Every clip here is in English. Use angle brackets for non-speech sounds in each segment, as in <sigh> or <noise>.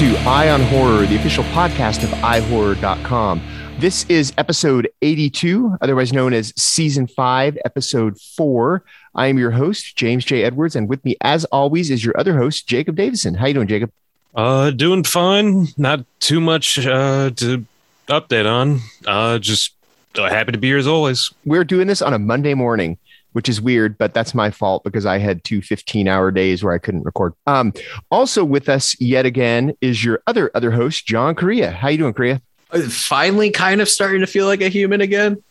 To Eye on Horror, the official podcast of iHorror.com. This is episode 82, otherwise known as season 5, episode 4. I am your host, James J. Edwards, and with me, as always, is your other host, Jacob Davison. How you doing, Jacob? Uh, doing fine. Not too much uh, to update on. Uh, just uh, happy to be here as always. We're doing this on a Monday morning, which is weird, but that's my fault because I had two 15 hour days where I couldn't record. Um, also with us yet again is your other other host, John Korea. How you doing, Korea? finally kind of starting to feel like a human again.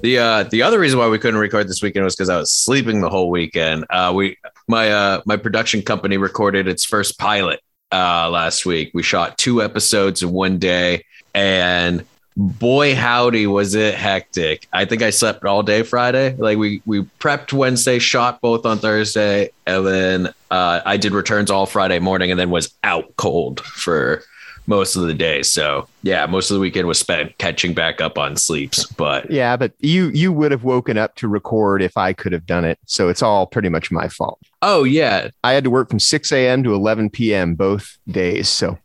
The uh the other reason why we couldn't record this weekend was because I was sleeping the whole weekend. Uh we my uh my production company recorded its first pilot uh last week. We shot two episodes in one day and boy howdy was it hectic. I think I slept all day Friday. Like we we prepped Wednesday, shot both on Thursday, and then uh I did returns all Friday morning and then was out cold for most of the day. So yeah, most of the weekend was spent catching back up on sleeps. But Yeah, but you you would have woken up to record if I could have done it. So it's all pretty much my fault. oh yeah, I had to work from 6 a.m. to 11 p.m. both days. So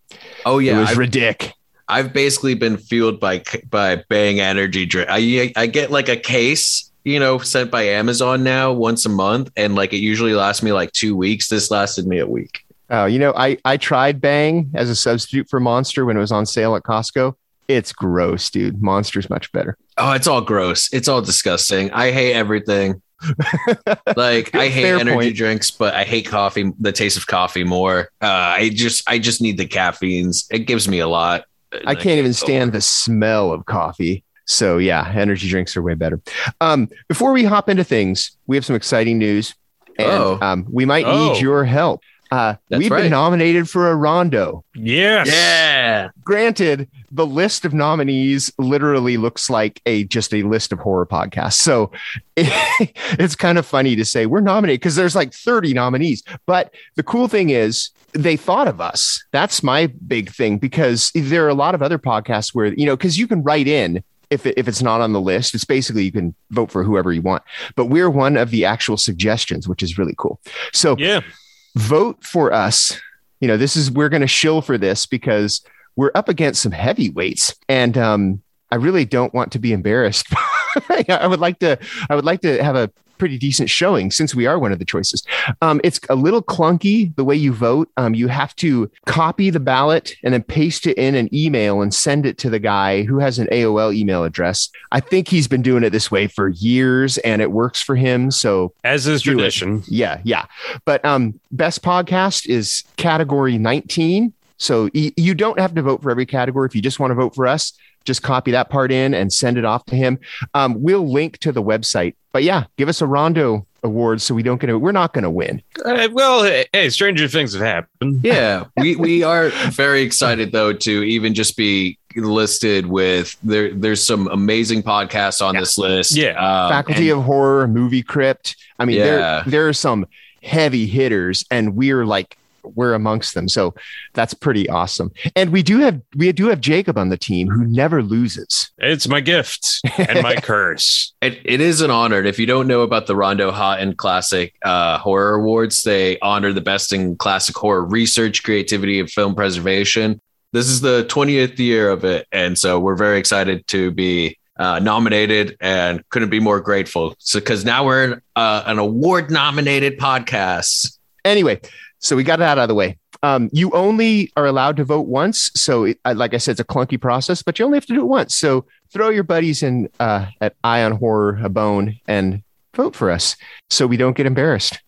oh yeah it was ridiculous. I've basically been fueled by by Bang energy drink. I I get like a case. You know, sent by Amazon now once a month, and like it usually lasts me like two weeks. This lasted me a week. Oh, you know, I I tried Bang as a substitute for Monster when it was on sale at Costco. It's gross, dude. Monster's much better. Oh, it's all gross. It's all disgusting. I hate everything. <laughs> like I hate Fair energy point. drinks, but I hate coffee. The taste of coffee more. Uh, I just I just need the caffeines. It gives me a lot. I can't even stand the smell of coffee. So yeah, energy drinks are way better. Um, before we hop into things, we have some exciting news, and Oh. um, we might Oh. need your help. Uh, That's we've been nominated for a Rondo. Yes. Yeah. Granted, the list of nominees literally looks like a just a list of horror podcasts. So <laughs> it's kind of funny to say we're nominated because there's like 30 nominees. But the cool thing is they thought of us. That's my big thing because there are a lot of other podcasts where, you know, because you can write in if, it, if it's not on the list, it's basically you can vote for whoever you want. But we're one of the actual suggestions, which is really cool. So Yeah. vote for us. You know, this is we're going to shill for this because we're up against some heavyweights, and um, I really don't want to be embarrassed. <laughs> I would like to. I would like to have a pretty decent showing since we are one of the choices. Um, it's a little clunky the way you vote. Um, you have to copy the ballot and then paste it in an email and send it to the guy who has an AOL email address. I think he's been doing it this way for years, and it works for him. So As is Do it. tradition. yeah, yeah. But um, best podcast is category 19. So you don't have to vote for every category. If you just want to vote for us, just copy that part in and send it off to him. Um, we'll link to the website. But yeah, give us a Rondo award so we don't get it. We're not going to win. Uh, well, hey, hey, stranger things have happened. <laughs> Yeah, we we are very excited though to even just be listed with there. There's some amazing podcasts on Yeah. this list. Yeah. Um, Faculty and- of Horror, Movie Crypt. I mean, Yeah. there there are some heavy hitters, and we're like we're amongst them. So that's pretty awesome. And we do have we do have Jacob on the team who never loses. It's my gift and my <laughs> curse. It, it is an honor. And If you don't know about the Rondo Hatton Classic uh, Horror Awards, they honor the best in classic horror research, creativity, and film preservation. This is the 20th year of it. And so we're very excited to be uh, nominated and couldn't be more grateful. So, because now we're uh, an award nominated podcast. anyway, so we got that out of the way. Um, you only are allowed to vote once. So, it, like I said, it's a clunky process, but you only have to do it once. So, throw your buddies in uh, at Eye on Horror a bone and vote for us so we don't get embarrassed.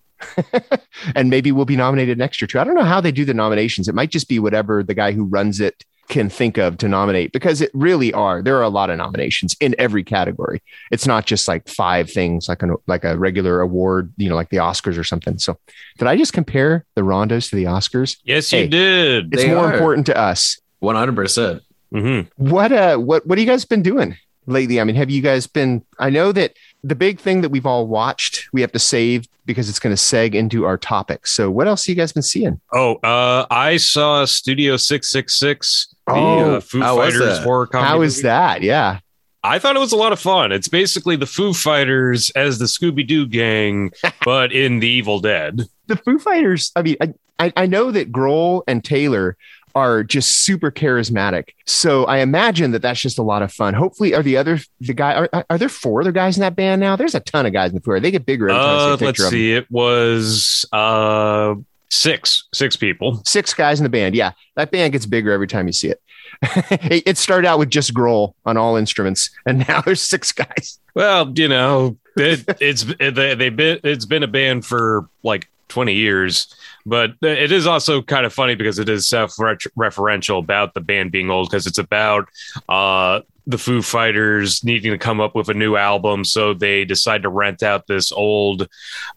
<laughs> and maybe we'll be nominated next year too. I don't know how they do the nominations. It might just be whatever the guy who runs it can think of to nominate because it really are there are a lot of nominations in every category it's not just like five things like a like a regular award you know like the oscars or something so did I just compare the Rondos to the Oscars? Yes, Hey. you did. It's They more are. important to us. 100%. hmm What uh what what have you guys been doing lately? I mean, have you guys been I know that the big thing that we've all watched, we have to save because it's going to seg into our topic. So what else have you guys been seeing? Oh, uh, I saw Studio 666, the Oh, uh, Foo Fighters horror comedy. How is movie. that? Yeah. I thought it was a lot of fun. It's basically the Foo Fighters as the Scooby Doo gang, <laughs> but in the Evil Dead. The Foo Fighters, I mean, I, I, I know that Grohl and Taylor are just super charismatic. So I imagine that that's just a lot of fun. Hopefully, are the other the guy are, are there four other guys in that band now? There's a ton of guys in the tour. They get bigger. Every time I see a Uh, let's see. It was uh six six people. Six guys in the band. Yeah, that band gets bigger every time you see <laughs> it. it, started out with just Grohl on all instruments, and now there's six guys. Well, you know, it, it's they, they've been it's been a band for like 20 years, but it is also kind of funny because it is self-referential about the band being old because it's about uh the Foo Fighters needing to come up with a new album, so they decide to rent out this old,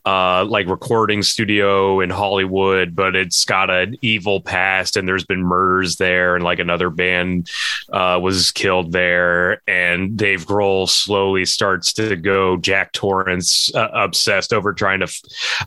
uh, like recording studio in Hollywood, but it's got an evil past, and there's been murders there, and like another band uh, was killed there, and Dave Grohl slowly starts to go Jack Torrance uh, obsessed over trying to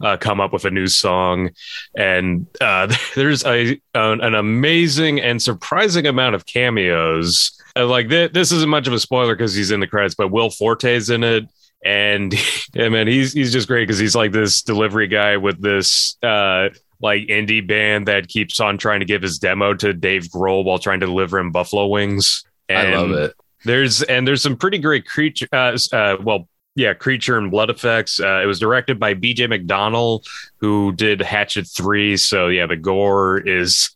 uh, come up with a new song, and uh, <laughs> there's a an, amazing and surprising amount of cameos. Like th- this isn't much of a spoiler because he's in the credits, but Will Forte's in it. And <laughs> yeah, man, he's he's just great because he's like this delivery guy with this uh like indie band that keeps on trying to give his demo to Dave Grohl while trying to deliver him buffalo wings. And I love it. There's and there's some pretty great creature. Uh, uh, well, yeah, creature and blood effects. Uh, it was directed by B.J. McDonnell, who did Hatchet Three. So yeah, the gore is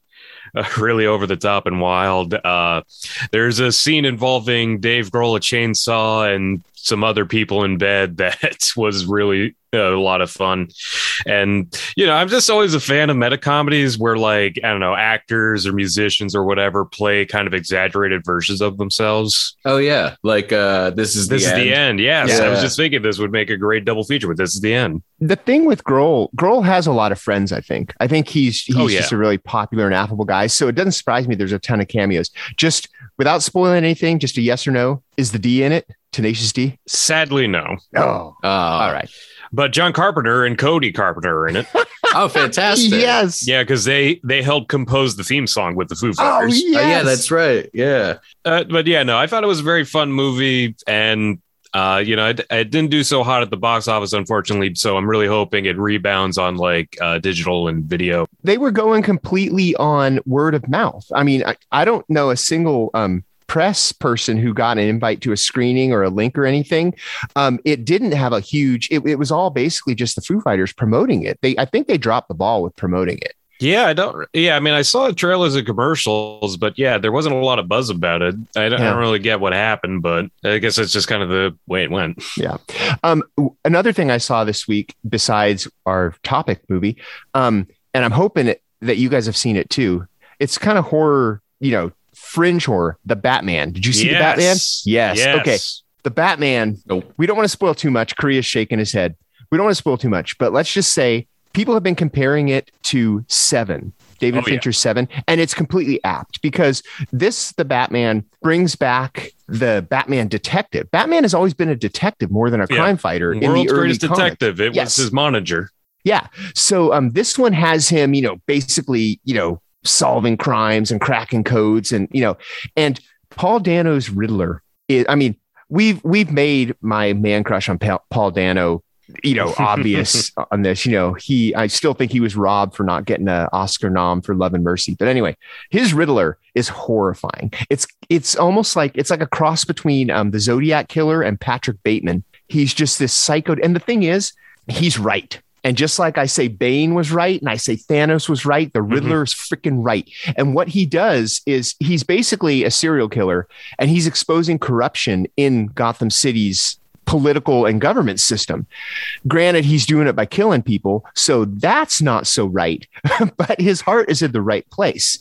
<laughs> really over the top and wild. Uh, there's a scene involving Dave Grohl, a chainsaw, and some other people in bed <laughs> that was really uh, a lot of fun. And you know, I'm just always a fan of meta comedies where like I don't know, actors or musicians or whatever play kind of exaggerated versions of themselves. Oh yeah, like uh, this is This the is end. the end. Yes, I was just thinking this would make a great double feature, but this is the end. The thing with Grohl, Grohl has a lot of friends. I think. I think he's he's Oh, yeah. just a really popular and affable guy. So it doesn't surprise me. There's a ton of cameos. Just without spoiling anything, just a yes or no. Is the D in it? Tenacious D. Sadly, no. Oh, Oh, all right. But John Carpenter and Cody Carpenter are in it. <laughs> oh, fantastic. Yes. yeah, because they they helped compose the theme song with the Foo Oh, Fighters. yes. Oh, yeah, that's right. Yeah. Uh, but yeah, no, I thought it was a very fun movie, and uh, you know, it, it didn't do so hot at the box office, unfortunately. So I'm really hoping it rebounds on like uh, digital and video. they were going completely on word of mouth. I mean, I, I don't know a single um, press person who got an invite to a screening or a link or anything. Um, it didn't have a huge. It, it was all basically just the Foo Fighters promoting it. They, I think, they dropped the ball with promoting it. Yeah, I don't. Yeah, I mean, I saw the trailers and commercials, but yeah, there wasn't a lot of buzz about it. I don't, I don't really get what happened, but I guess it's just kind of the way it went. Yeah. Um, another thing I saw this week, besides our topic movie, um, and I'm hoping it, that you guys have seen it too. It's kind of horror, you know, fringe horror. The Batman. Did you see the Batman? Yes. yes. Okay. the Batman. Nope. We don't want to spoil too much. Korea's shaking his head. We don't want to spoil too much, but let's just say people have been comparing it to Seven, David Oh, yeah. Fincher's Seven, and it's completely apt because this, the Batman, brings back the Batman detective. Batman has always been a detective more than a Yeah. crime fighter in World's the early greatest comics. detective. It Yes. was his manager. Yeah. So um, this one has him, you know, basically, you know, solving crimes and cracking codes, and you know, and Paul Dano's Riddler. Is, I mean, we've we've made my man crush on Pa- Paul Dano, you know, <laughs> obvious on this. You know, he I still think he was robbed for not getting an Oscar nom for Love and Mercy. But anyway, his Riddler is horrifying. It's it's almost like it's like a cross between um, the Zodiac Killer and Patrick Bateman. He's just this psycho. And the thing is, he's right. And just like I say, Bane was right, and I say Thanos was right, the mhm. Riddler is freaking right. And what he does is he's basically a serial killer, and he's exposing corruption in Gotham City's political and government system. Granted, he's doing it by killing people, so that's not so right. <laughs> but his heart is in the right place.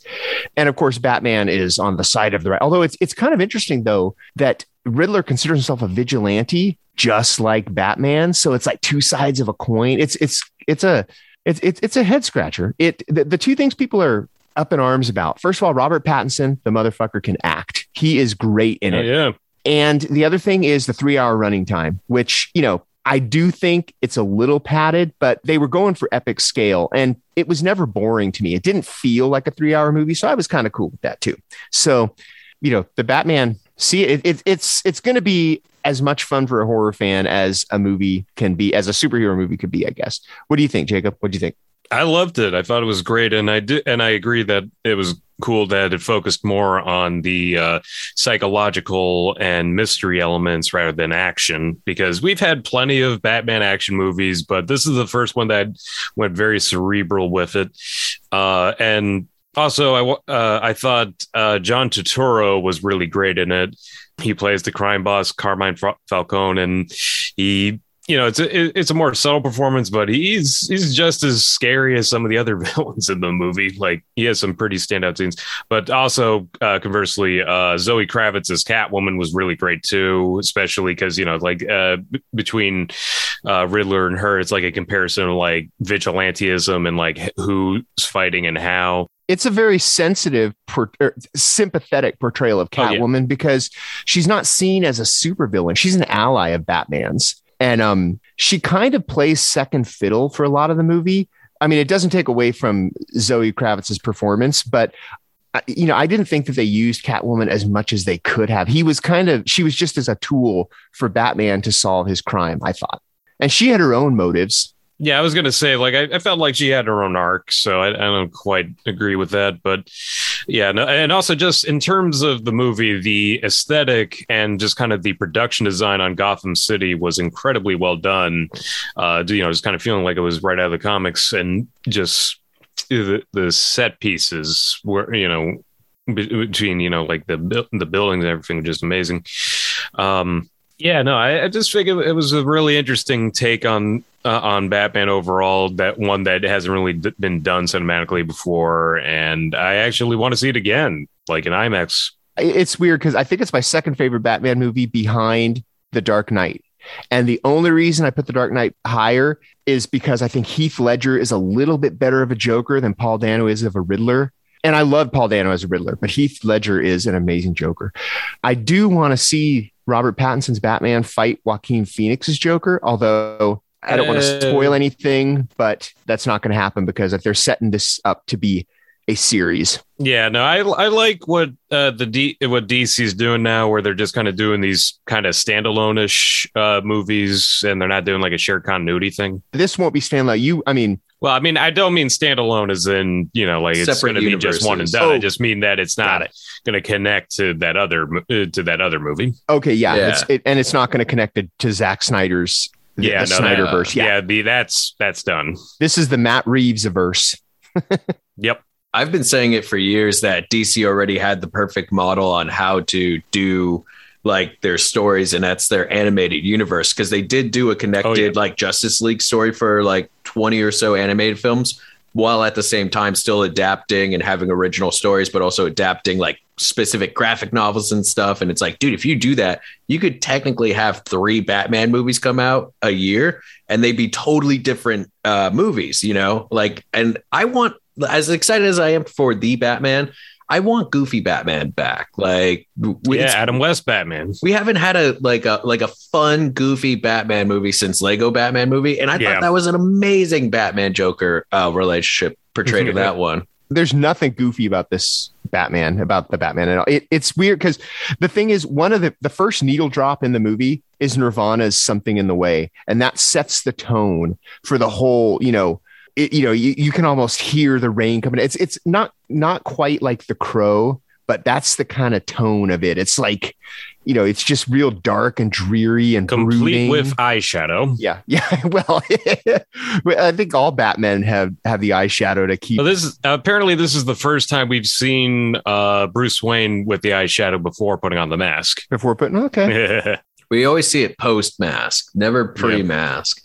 And of course, Batman is on the side of the right. Although it's it's kind of interesting though that Riddler considers himself a vigilante, just like Batman. So it's like two sides of a coin. It's it's it's a it's it's, it's a head scratcher. It the, the two things people are up in arms about. First of all, Robert Pattinson, the motherfucker can act. He is great in Oh, it. yeah. And the other thing is the three hour running time, which, you know, I do think it's a little padded, but they were going for epic scale and it was never boring to me. It didn't feel like a three hour movie. So I was kind of cool with that too. So, you know, the Batman, see, it, it, it's, it's going to be as much fun for a horror fan as a movie can be, as a superhero movie could be, I guess. What do you think, Jacob? What do you think? I loved it. I thought it was great, and I did, and I agree that it was cool that it focused more on the uh, psychological and mystery elements rather than action. Because we've had plenty of Batman action movies, but this is the first one that went very cerebral with it, uh, and also I uh, I thought uh, John Turturro was really great in it. He plays the crime boss Carmine Falcone, and he you know, it's a it's a more subtle performance, but he's he's just as scary as some of the other <laughs> villains in the movie. Like he has some pretty standout scenes, but also uh, conversely, uh, Zoe Kravitz as Catwoman was really great too, especially because you know, like uh, b- between uh, Riddler and her, it's like a comparison of like vigilantism and like who's fighting and how it's a very sensitive, per, er, sympathetic portrayal of Catwoman oh, yeah. because she's not seen as a supervillain. She's an ally of Batman's and um, she kind of plays second fiddle for a lot of the movie. I mean, it doesn't take away from Zoe Kravitz's performance, but uh, you know, I didn't think that they used Catwoman as much as they could have. He was kind of she was just as a tool for Batman to solve his crime. I thought, and she had her own motives. Yeah, I was gonna say like I, I, felt like she had her own arc, so I, I, don't quite agree with that. But yeah, no, and also just in terms of the movie, the aesthetic and just kind of the production design on Gotham City was incredibly well done. Uh, you know, just kind of feeling like it was right out of the comics, and just the, the set pieces were you know between you know like the the buildings and everything just amazing. Um, yeah, no, I, I just it, it, was a really interesting take on uh, on Batman overall. That one that hasn't really d- been done cinematically before, and I actually want to see it again, like in IMAX. It's weird because I think it's my second favorite Batman movie behind The Dark Knight. And the only reason I put The Dark Knight higher is because I think Heath Ledger is a little bit better of a Joker than Paul Dano is of a Riddler. And I love Paul Dano as a Riddler, but Heath Ledger is an amazing Joker. I do want to see Robert Pattinson's Batman fight Joaquin Phoenix's Joker, although I don't want to spoil uh, anything, but that's not going to happen because if they're setting this up to be a series. Yeah, no, I I like what uh, the D what DC's doing now, where they're just kind of doing these kind of standalone ish uh, movies, and they're not doing like a shared continuity thing. This won't be standalone. You, I mean, well, I mean, I don't mean standalone as in, you know, like it's going to be just one and done. Oh, I just mean that it's not going to connect to that other uh, to that other movie. Okay, yeah, yeah. It's, it, and it's not going to connect to, to Zack Snyder's the, yeah, the no, Snyderverse. Yeah, yeah, the, that's that's done. This is the Matt Reeves verse. <laughs> yep. I've been saying it for years that DC already had the perfect model on how to do like their stories and that's their animated universe because they did do a connected oh, yeah. like Justice League story for like 20 or so animated films while at the same time still adapting and having original stories but also adapting like specific graphic novels and stuff. And it's like dude if you do that you could technically have three Batman movies come out a year and they'd be totally different uh movies you know? Like and I want as excited as I am for the Batman I want Goofy Batman back. Like, we, yeah, Adam West Batman. We haven't had a like a like a fun Goofy Batman movie since Lego Batman movie, and I yeah. thought that was an amazing Batman Joker uh, relationship portrayed in that one. There's nothing goofy about this Batman, about the Batman at all. It, it's weird because the thing is, one of the the first needle drop in the movie is Nirvana's "Something in the Way," and that sets the tone for the whole, you know, it, you know, you, you can almost hear the rain coming. It's it's not not quite like the crow, but that's the kind of tone of it. It's like, you know, it's just real dark and dreary and complete brooding. with eyeshadow. Yeah, <laughs> yeah. <laughs> Well, I think all Batmen have have the eyeshadow to keep. Well, this is apparently this is the first time we've seen uh, Bruce Wayne with the eyeshadow before putting on the mask. <laughs> Before putting, okay. we always see it post mask, never pre mask.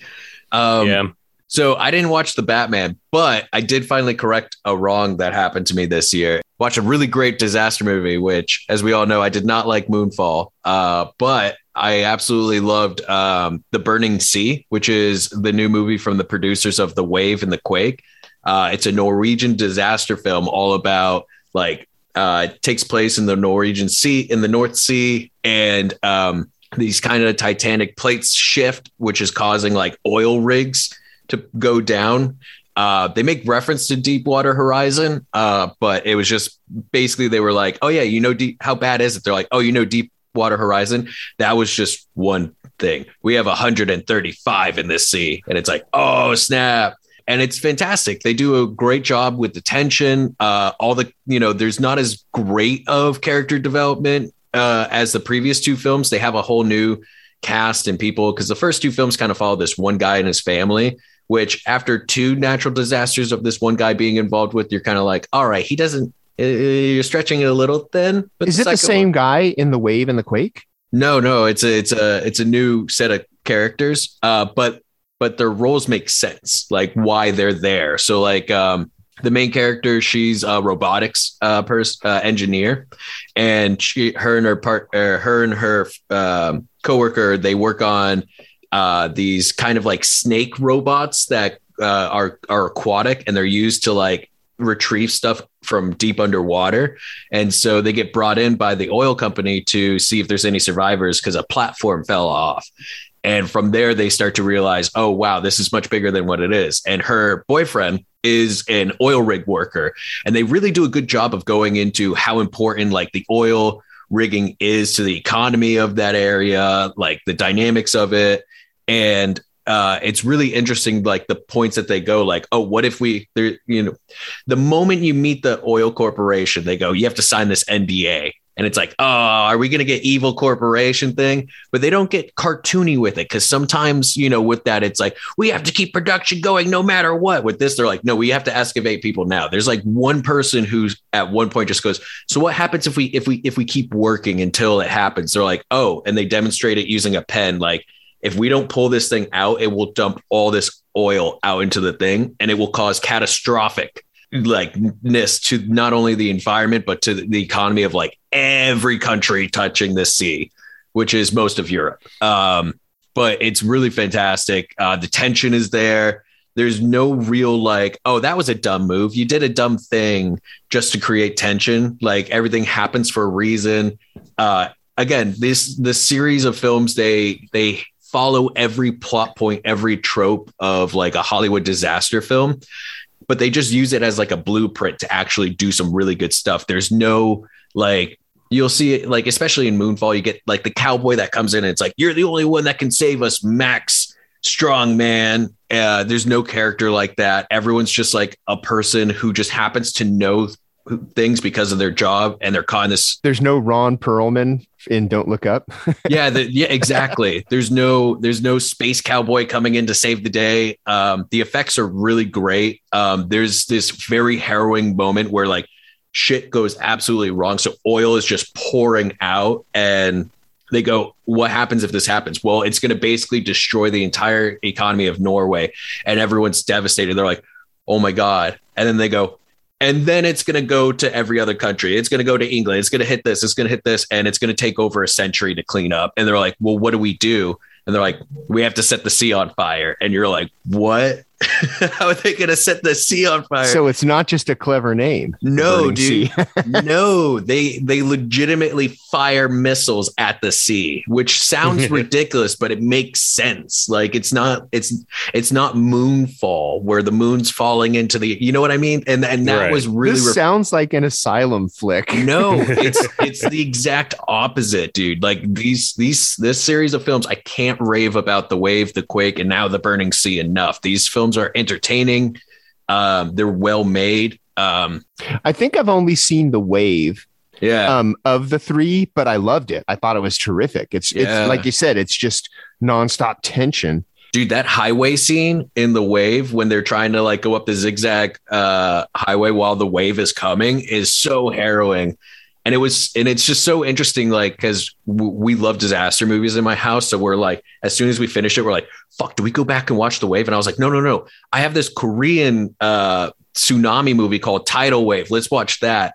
Yeah. Um, yeah. So I didn't watch the Batman, but I did finally correct a wrong that happened to me this year. Watch a really great disaster movie, which, as we all know, I did not like Moonfall, uh, but I absolutely loved um, The Burning Sea, which is the new movie from the producers of The Wave and The Quake. Uh, it's a Norwegian disaster film all about like uh, it takes place in the Norwegian Sea in the North Sea, and um, these kind of tectonic plates shift, which is causing like oil rigs to go down. Uh, they make reference to Deepwater Horizon, uh, but it was just basically they were like, "Oh yeah, you know deep, how bad is it?" They're like, "Oh, you know Deepwater Horizon." That was just one thing. We have 135 in this sea, and it's like, "Oh snap!" and it's fantastic. They do a great job with the tension. Uh, all the you know, there's not as great of character development uh, as the previous two films. They have a whole new cast and people because the first two films kind of follow this one guy and his family. Which after two natural disasters of this one guy being involved with, you're kind of like, all right, he doesn't. uh, You're stretching it a little thin. But Is it the same one- guy in the wave and the quake? no, no, it's a it's a it's a new set of characters. Uh, but but their roles make sense, like why they're there. So like um the main character, she's a robotics uh person uh, engineer, and she her and her part uh, her and her um, coworker they work on uh these kind of like snake robots that uh, are are aquatic and they're used to like retrieve stuff from deep underwater and so they get brought in by the oil company to see if there's any survivors because a platform fell off. And from there, they start to realize, oh, wow, this is much bigger than what it is. And her boyfriend is an oil rig worker. And they really do a good job of going into how important like the oil rigging is to the economy of that area, like the dynamics of it. And uh, it's really interesting, like the points that they go, like, oh, what if we, there, you know, the moment you meet the oil corporation, they go, you have to sign this NDA. And it's like, oh, are we going to get evil corporation thing? But they don't get cartoony with it because sometimes, you know, with that, it's like, we have to keep production going no matter what. With this, they're like, no, we have to excavate people now. There's like one person who's at one point just goes, so what happens if we if we if we keep working until it happens? They're like, oh, and they demonstrate it using a pen, like if we don't pull this thing out, it will dump all this oil out into the thing and it will cause catastrophic like ness to not only the environment but to the economy of like every country touching this sea which is most of europe. Um but it's really fantastic. Uh the tension is there. There's no real like oh that was a dumb move. You did a dumb thing just to create tension. Like everything happens for a reason. Uh again this this series of films they they follow every plot point every trope of like a hollywood disaster film but they just use it as like a blueprint to actually do some really good stuff. There's no like you'll see it like especially in moonfall you get like the cowboy that comes in and it's like you're the only one that can save us max strong man uh, there's no character like that. Everyone's just like a person who just happens to know things because of their job and they're caught in this There's no Ron Perlman in Don't Look Up. <laughs> yeah the, yeah exactly. There's no there's no space cowboy coming in to save the day. Um the effects are really great. Um there's this very harrowing moment where like shit goes absolutely wrong. So oil is just pouring out and they go what happens if this happens? Well it's going to basically destroy the entire economy of norway. And everyone's devastated. They're like oh my god. And then they go and then it's going to go to every other country. It's going to go to England. It's going to hit this. It's going to hit this, and it's going to take over a century to clean up. And they're like, "Well, what do we do?" And they're like, "We have to set the sea on fire." And you're like, "What? <laughs> How are they going to set the sea on fire?" So it's not just a clever name. no, dude. <laughs> No, <laughs> they they legitimately fire missiles at the sea, which sounds ridiculous, but it makes sense. Like it's not it's it's not moonfall where the moon's falling into the you know what I mean? And and that Right. was really this sounds like an asylum flick. no, it's it's the exact opposite, dude. Like these these this series of films, I can't rave about the wave, the quake, and now the burning sea enough. These films are entertaining. Um, they're well made. Um, I think I've only seen the wave yeah, um, of the three, but I loved it. I thought it was terrific. It's Yeah. it's like you said, it's just nonstop tension. dude, that highway scene in the wave when they're trying to like go up the zigzag uh, highway while the wave is coming is so harrowing. And it was, and it's just so interesting, like, because w- we love disaster movies in my house. So we're like, as soon as we finish it, we're like, fuck, do we go back and watch the wave? And I was like, no, no, no. I have this Korean uh, tsunami movie called Tidal Wave. Let's watch that.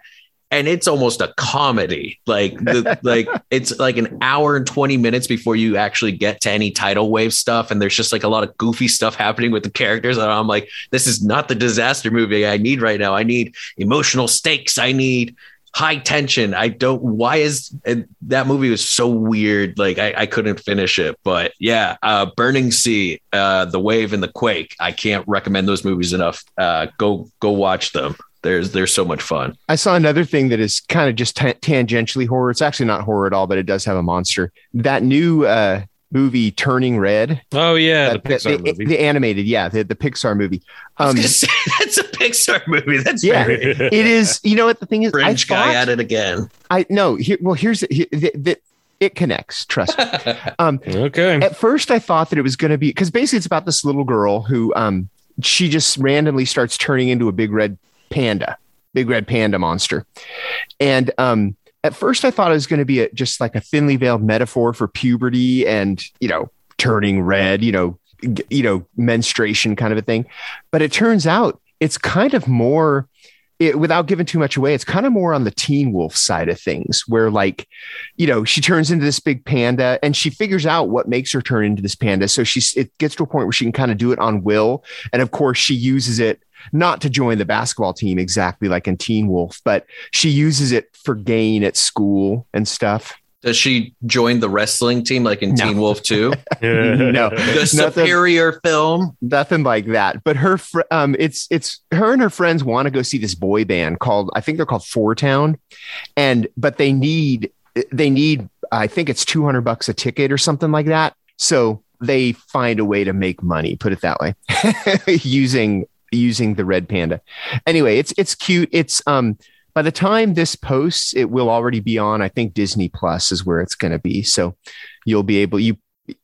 And it's almost a comedy. Like, the, <laughs> like it's like an hour and 20 minutes before you actually get to any tidal wave stuff. And there's just like a lot of goofy stuff happening with the characters. And I'm like, this is not the disaster movie I need right now. I need emotional stakes. I need high tension. I don't, why is that movie was so weird. Like I, I couldn't finish it, but yeah, uh, Burning Sea, uh, The Wave and The Quake. I can't recommend those movies enough. Uh, go, go watch them. There's, they're so much fun. I saw another thing that is kind of just ta- tangentially horror. It's actually not horror at all, but it does have a monster. That new uh, movie Turning Red. Oh yeah, the Uh, Pixar the, movie. the animated, yeah, the, the Pixar movie. I was Um, say <laughs> that's a Pixar movie. That's Yeah. very it is. You know what the thing is? French I guy at it again. I no. Here, well, here's here, the, the, it connects. Trust me. <laughs> Um, okay. at first, I thought that it was going to be because basically it's about this little girl who um she just randomly starts turning into a big red panda, big red panda monster, and um at first I thought it was going to be a, just like a thinly veiled metaphor for puberty and you know turning red, you know, g- you know menstruation kind of a thing, but it turns out it's kind of more. It, without giving too much away, it's kind of more on the Teen Wolf side of things, where like, you know, she turns into this big panda and she figures out what makes her turn into this panda. So she's it gets to a point where she can kind of do it on will, and of course she uses it not to join the basketball team exactly like in Teen Wolf, but she uses it for gain at school and stuff. Does she join the wrestling team like in No. Teen Wolf 2? <laughs> No. <laughs> The Nothing- superior film? nothing like that. But her, fr- um, it's it's her and her friends want to go see this boy band called I think they're called Four Town, and but they need they need I think it's two hundred bucks a ticket or something like that. So they find a way to make money. Put it that way, <laughs> using using the red panda. Anyway, it's it's cute. It's um. By the time this posts, it will already be on. I think Disney Plus is where it's going to be. So you'll be able you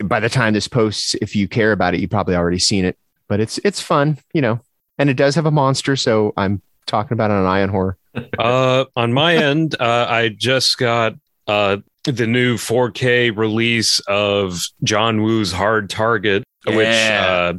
by the time this posts, if you care about it, you probably already seen it. But it's it's fun, you know, and it does have a monster. So I'm talking about it on Eye on Horror. <laughs> Uh, on my end, uh, I just got uh, the new 4K release of John Woo's Hard Target, which uh,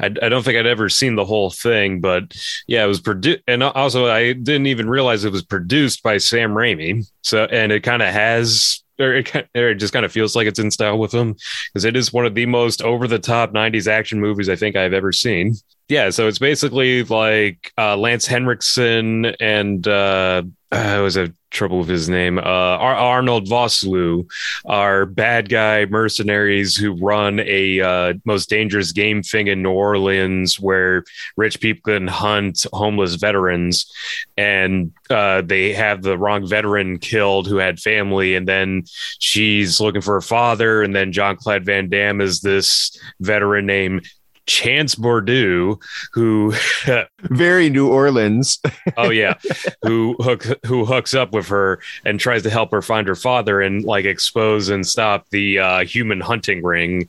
I, I don't think I'd ever seen the whole thing, but yeah, it was produced, and also I didn't even realize it was produced by Sam Raimi. So, and it kind of has. Or it, or it just kind of feels like it's in style with him because it is one of the most over the top 90s action movies I think I've ever seen. Yeah, so it's basically like uh, Lance Henriksen and uh, uh, was a trouble with his name. Uh, Ar- Arnold Vosloo are bad guy mercenaries who run a uh, most dangerous game thing in New Orleans, where rich people can hunt homeless veterans, and uh, they have the wrong veteran killed who had family, and then she's looking for her father, and then Jean Claude Van Damme is this veteran named. Chance Bordeaux, who <laughs> Very New Orleans. oh yeah <laughs> who hook who hooks up with her and tries to help her find her father and like expose and stop the uh, human hunting ring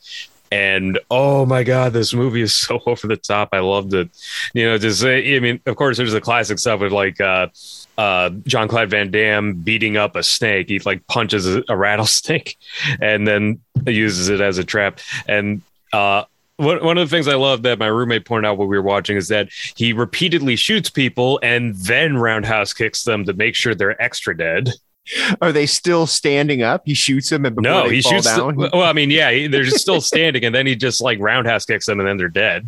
and oh my god this movie is <laughs> so over the top i loved it you know just uh, i mean of course there's the classic stuff with like uh uh Jean Claude Van Damme beating up a snake. He like punches a, a rattlesnake and then uses it as a trap. And uh one, one of the things I love that my roommate pointed out while we were watching is that he repeatedly shoots people and then roundhouse kicks them to make sure they're extra dead. Are they still standing up? He shoots them and before no, they he fall shoots. the- down. well, I mean, yeah, they're just still standing, and then he just like roundhouse kicks them, and then they're dead.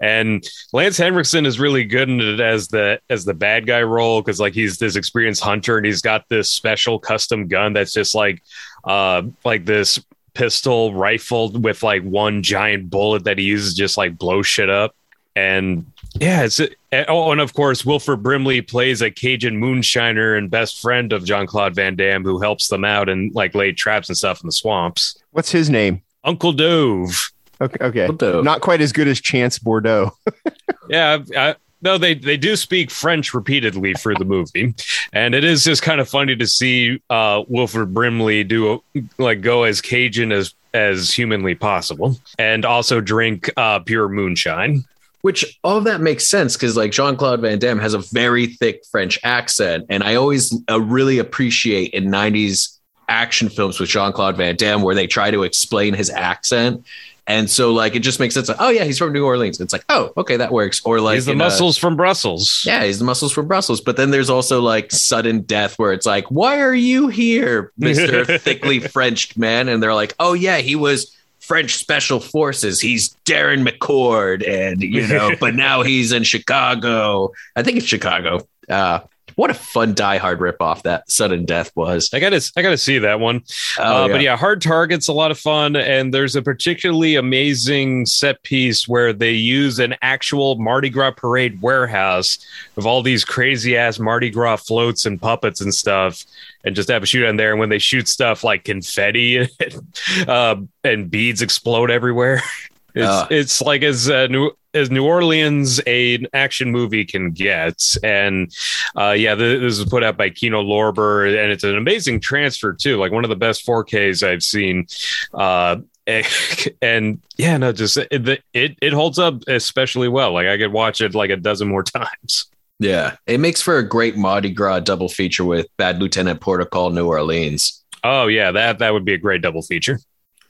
And Lance Henriksen is really good in it as the as the bad guy role because like he's this experienced hunter and he's got this special custom gun that's just like uh like this pistol rifle with like one giant bullet that he uses just like blow shit up. And yeah, it's eh, oh, and of course Wilford Brimley plays a Cajun moonshiner and best friend of Jean Claude Van Damme who helps them out and like laid traps and stuff in the swamps. What's his name? Uncle Dove. Okay, okay. Bordeaux. Not quite as good as Chance Bordeaux. <laughs> Yeah, I, no, they they do speak French repeatedly for the movie, and it is just kind of funny to see uh, Wilford Brimley do a, like go as Cajun as as humanly possible, and also drink uh, pure moonshine. Which all of that makes sense because like Jean Claude Van Damme has a very thick French accent, and I always uh, really appreciate in '90s action films with Jean Claude Van Damme where they try to explain his accent. And so, like, it just makes sense. Like, oh yeah, he's from New Orleans. It's like, oh, okay, that works. Or like, He's the uh, muscles from Brussels. yeah, he's the muscles from Brussels. But then there's also like sudden death where it's like, why are you here, Mister <laughs> thickly Frenched man? And they're like, oh yeah, he was French Special Forces. He's Darren McCord, and you know, but now he's in Chicago. I think it's Chicago. Uh, what a fun Die Hard ripoff that sudden death was. I gotta, I gotta see that one. Oh, uh, But yeah, Hard Target's a lot of fun, and there's a particularly amazing set piece where they use an actual Mardi Gras parade warehouse of all these crazy ass Mardi Gras floats and puppets and stuff, and just have a shoot on there. And when they shoot stuff like confetti <laughs> and, uh, and beads explode everywhere. <laughs> It's, Uh. it's like as uh, New as New Orleans an action movie can get, and uh, yeah, th- this is put out by Kino Lorber, and it's an amazing transfer too. Like one of the best 4Ks I've seen. Uh, <laughs> and yeah, no, just it, it it holds up especially well. Like I could watch it like a dozen more <laughs> times. Yeah. It makes for a great Mardi Gras double feature with Bad Lieutenant Port of Call New Orleans. Oh yeah, that that would be a great double feature.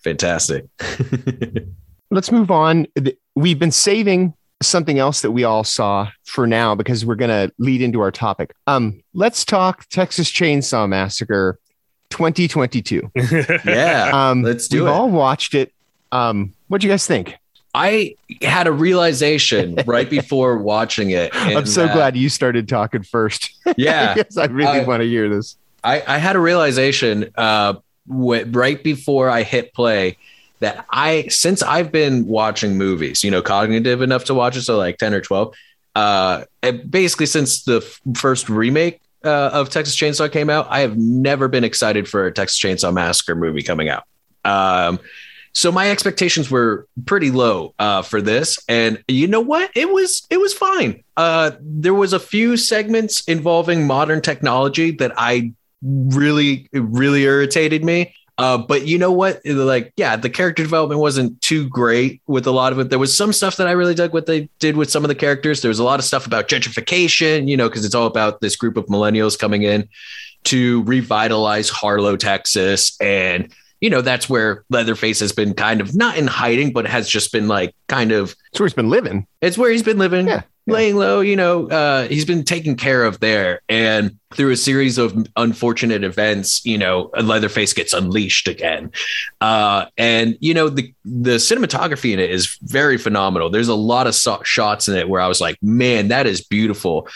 Fantastic. <laughs> Let's move on. We've been saving something else that we all saw for now because we're going to lead into our topic. Um, let's talk Texas Chainsaw Massacre 2022. <laughs> yeah. Um, Let's do we've it. all watched it. Um, what do you guys think? I had a realization <laughs> right before watching it. I'm so uh, glad you started talking first. <laughs> Yeah. yes, I really I- want to hear this. I, I had a realization uh, wh- right before I hit play that I, since I've been watching movies, you know, cognitive enough to watch it, so like 10 or 12, uh, basically since the f- first remake uh, of Texas Chainsaw came out, I have never been excited for a Texas Chainsaw Massacre movie coming out. Um, so my expectations were pretty low uh, for this, and you know what? It was it was fine. Uh, there was a few segments involving modern technology that I really really irritated me. Uh, but you know what? Like, yeah, the character development wasn't too great with a lot of it. There was some stuff that I really dug what they did with some of the characters. There was a lot of stuff about gentrification, you know, because it's all about this group of millennials coming in to revitalize Harlow, Texas. And, you know, that's where Leatherface has been kind of not in hiding, but has just been like kind of It's where he's been living. it's where he's been living, Yeah, yeah. laying low. You know, uh, he's been taken care of there, and through a series of unfortunate events, you know, Leatherface gets unleashed again. Uh, and you know, the the cinematography in it is very phenomenal. There's a lot of so- shots in it where I was like, man, that is beautiful,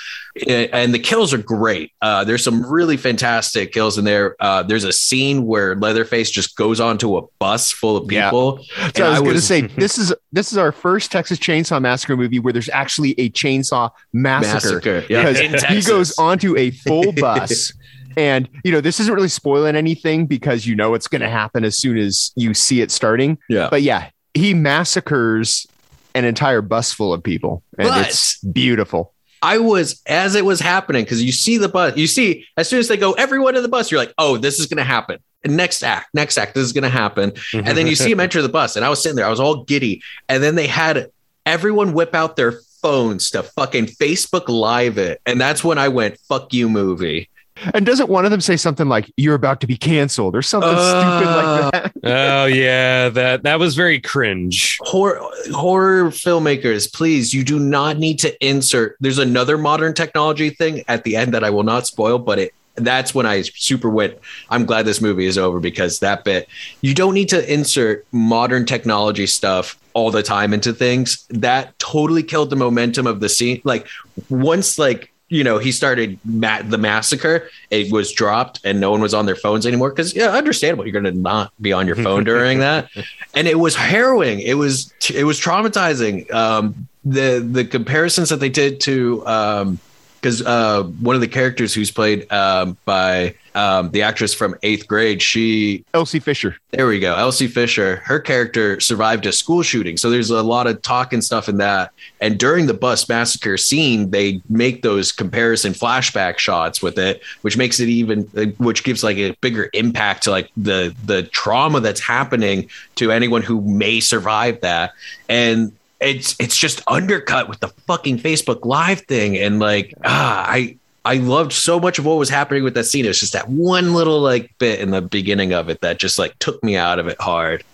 and and the kills are great. Uh, there's some really fantastic kills in there. Uh, there's a scene where Leatherface just goes onto a bus full of Yeah. people. So and I was, I going to say <laughs> this is this is our first Texas Chainsaw Massacre movie where there's actually a chainsaw massacre. Massacre, yeah, because in he Texas. goes onto a full <laughs> bus <laughs> and you know this isn't really spoiling anything because you know it's going to happen as soon as you see it starting Yeah. but yeah he massacres an entire bus full of people and But- it's beautiful I was as it was happening because you see the bus, you see as soon as they go, everyone in the bus, you're like, oh, this is going to happen. Next act, next act, this is going to happen. And then you see him <laughs> enter the bus, and I was sitting there, I was all giddy, and then they had everyone whip out their phones to fucking Facebook Live it, and that's when I went, fuck you, movie. and doesn't one of them say something like you're about to be canceled or something Uh, stupid like that <laughs> oh yeah, that that was very cringe. horror horror filmmakers please you do not need to insert there's another modern technology thing at the end that i will not spoil but it that's when i super went i'm glad this movie is over because that bit you don't need to insert modern technology stuff all the time into things. That totally killed the momentum of the scene. Like once like you know he started ma- the massacre it was dropped and no one was on their phones anymore because yeah understandable you're gonna not be on your phone during <laughs> that. And it was harrowing. It was it was traumatizing. Um the the comparisons that they did to um because uh one of the characters who's played um by um the actress from eighth grade she elsie fisher there we go. Elsie Fisher, her character survived a school shooting. So there's a lot of talk and stuff in that. And during the bus massacre scene, they make those comparison flashback shots with it, which makes it even which gives like a bigger impact to like the the trauma that's happening to anyone who may survive that. And it's it's just undercut with the fucking Facebook live thing. And like ah, I I loved so much of what was happening with that scene. It's just that one little like bit in the beginning of it that just like took me out of it hard.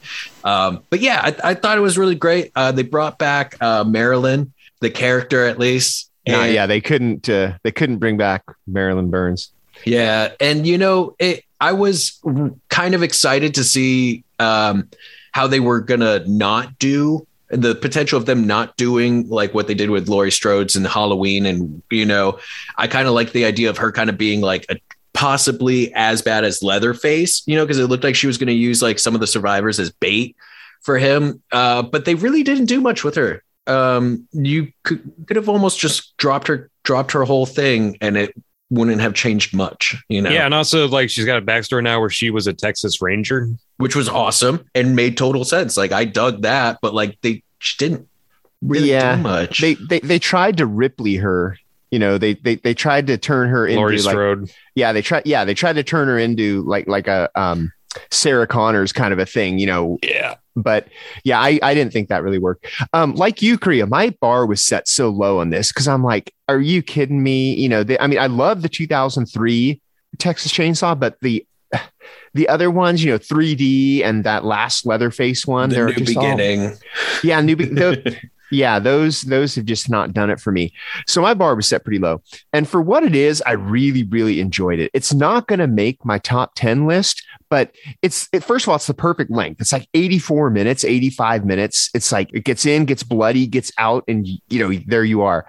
Um, but yeah, I, I thought it was really great. Uh, they brought back uh, Marilyn, the character at least. yeah And- yeah they couldn't uh, they couldn't bring back marilyn burns yeah, and you know, it. I was kind of excited to see um, how they were gonna not do the potential of them not doing like what they did with Laurie Strode's and Halloween, and you know, I kind of like the idea of her kind of being like a possibly as bad as Leatherface, you know, because it looked like she was going to use like some of the survivors as bait for him. Uh, but they really didn't do much with her. Um, you could could have almost just dropped her, dropped her whole thing, and it wouldn't have changed much, you know. Yeah, and also like she's got a backstory now where she was a Texas Ranger, which was awesome and made total sense. Like I dug that, but like they she didn't really Yeah, do much. They, they they tried to Ripley her. You know, they they they tried to turn her into Laurie like yeah they tried yeah they tried to turn her into like like a um Sarah Connors kind of a thing. You know, Yeah. but yeah, I, I didn't think that really worked. Um, like you, Correia, my bar was set so low on this because I'm like, are you kidding me? You know, they, I mean, I love the 2003 Texas Chainsaw, but the the other ones, you know, 3D and that last Leatherface one, the they're new just all- beginning. yeah, new. Be- tho- <laughs> yeah, those those have just not done it for me. So my bar was set pretty low, and for what it is, I really really enjoyed it. It's not going to make my top ten list, but it's it, first of all, it's the perfect length. It's like eighty four minutes, eighty five minutes. It's like it gets in, gets bloody, gets out, and you know there you are.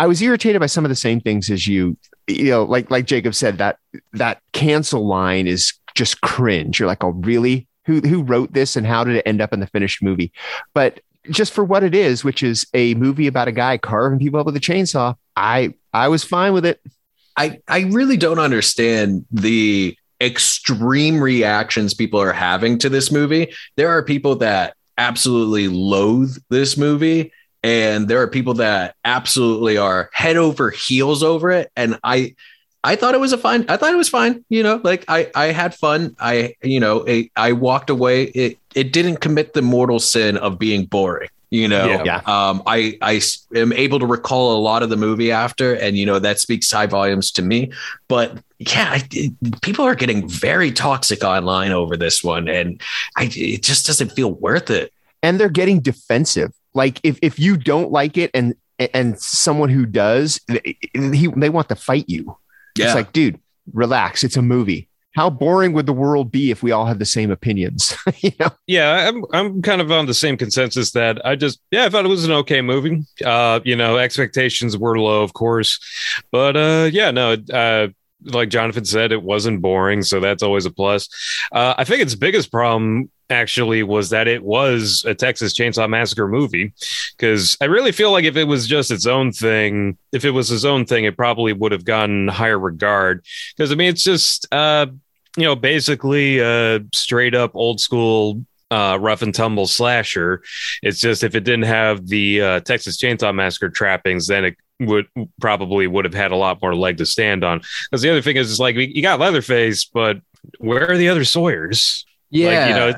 I was irritated by some of the same things as you. You know, like like Jacob said, that that cancel line is just cringe. You're like, oh really? Who who wrote this and how did it end up in the finished movie? But just for what it is, which is a movie about a guy carving people up with a chainsaw, I I was fine with it. I I really don't understand the extreme reactions people are having to this movie. There are people that absolutely loathe this movie and there are people that absolutely are head over heels over it and I I thought it was a fine I thought it was fine, you know, like I I had fun. I you know, it, I walked away it it didn't commit the mortal sin of being boring. You know, Yeah. Yeah. um, I I s- am able to recall a lot of the movie after, and you know that speaks high volumes to me. But yeah, I, it- people are getting very toxic online over this one, and I it just doesn't feel worth it. And they're getting defensive. Like if if you don't like it and and someone who does, he, they want to fight you. It's like, dude, relax. It's a movie. How boring would the world be if we all had the same opinions? <laughs> you know? Yeah, I'm I'm kind of on the same consensus that I just yeah, I thought it was an okay movie. Uh, you know, expectations were low, of course. But uh yeah, no, uh like Jonathan said, it wasn't boring, so that's always a plus. Uh, I think its biggest problem actually was that it was a Texas Chainsaw Massacre movie, because I really feel like if it was just its own thing, if it was his own thing, it probably would have gotten higher regard. Because I mean, it's just uh, you know, basically uh, straight up old school uh, rough and tumble slasher. It's just if it didn't have the uh, Texas Chainsaw Massacre trappings, then it would probably would have had a lot more leg to stand on. Because the other thing is, is like you got Leatherface, but where are the other Sawyers? Like, you know,